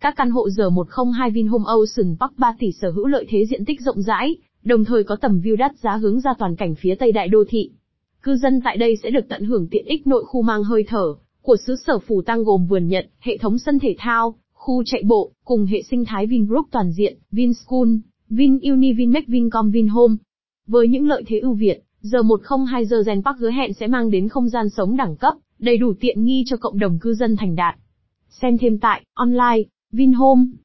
Các căn hộ giờ 102 Vinhome Ocean Park 3 tỷ sở hữu lợi thế diện tích rộng rãi, đồng thời có tầm view đắt giá hướng ra toàn cảnh phía tây đại đô thị. Cư dân tại đây sẽ được tận hưởng tiện ích nội khu mang hơi thở của xứ sở phủ tăng gồm vườn nhận, hệ thống sân thể thao, khu chạy bộ, cùng hệ sinh thái Vingroup toàn diện, Vinschool, VinUni Vinmec Vincom Vinhome. Với những lợi thế ưu việt, giờ 102 giờ Gen Park hứa hẹn sẽ mang đến không gian sống đẳng cấp, đầy đủ tiện nghi cho cộng đồng cư dân thành đạt. Xem thêm tại online Vinhome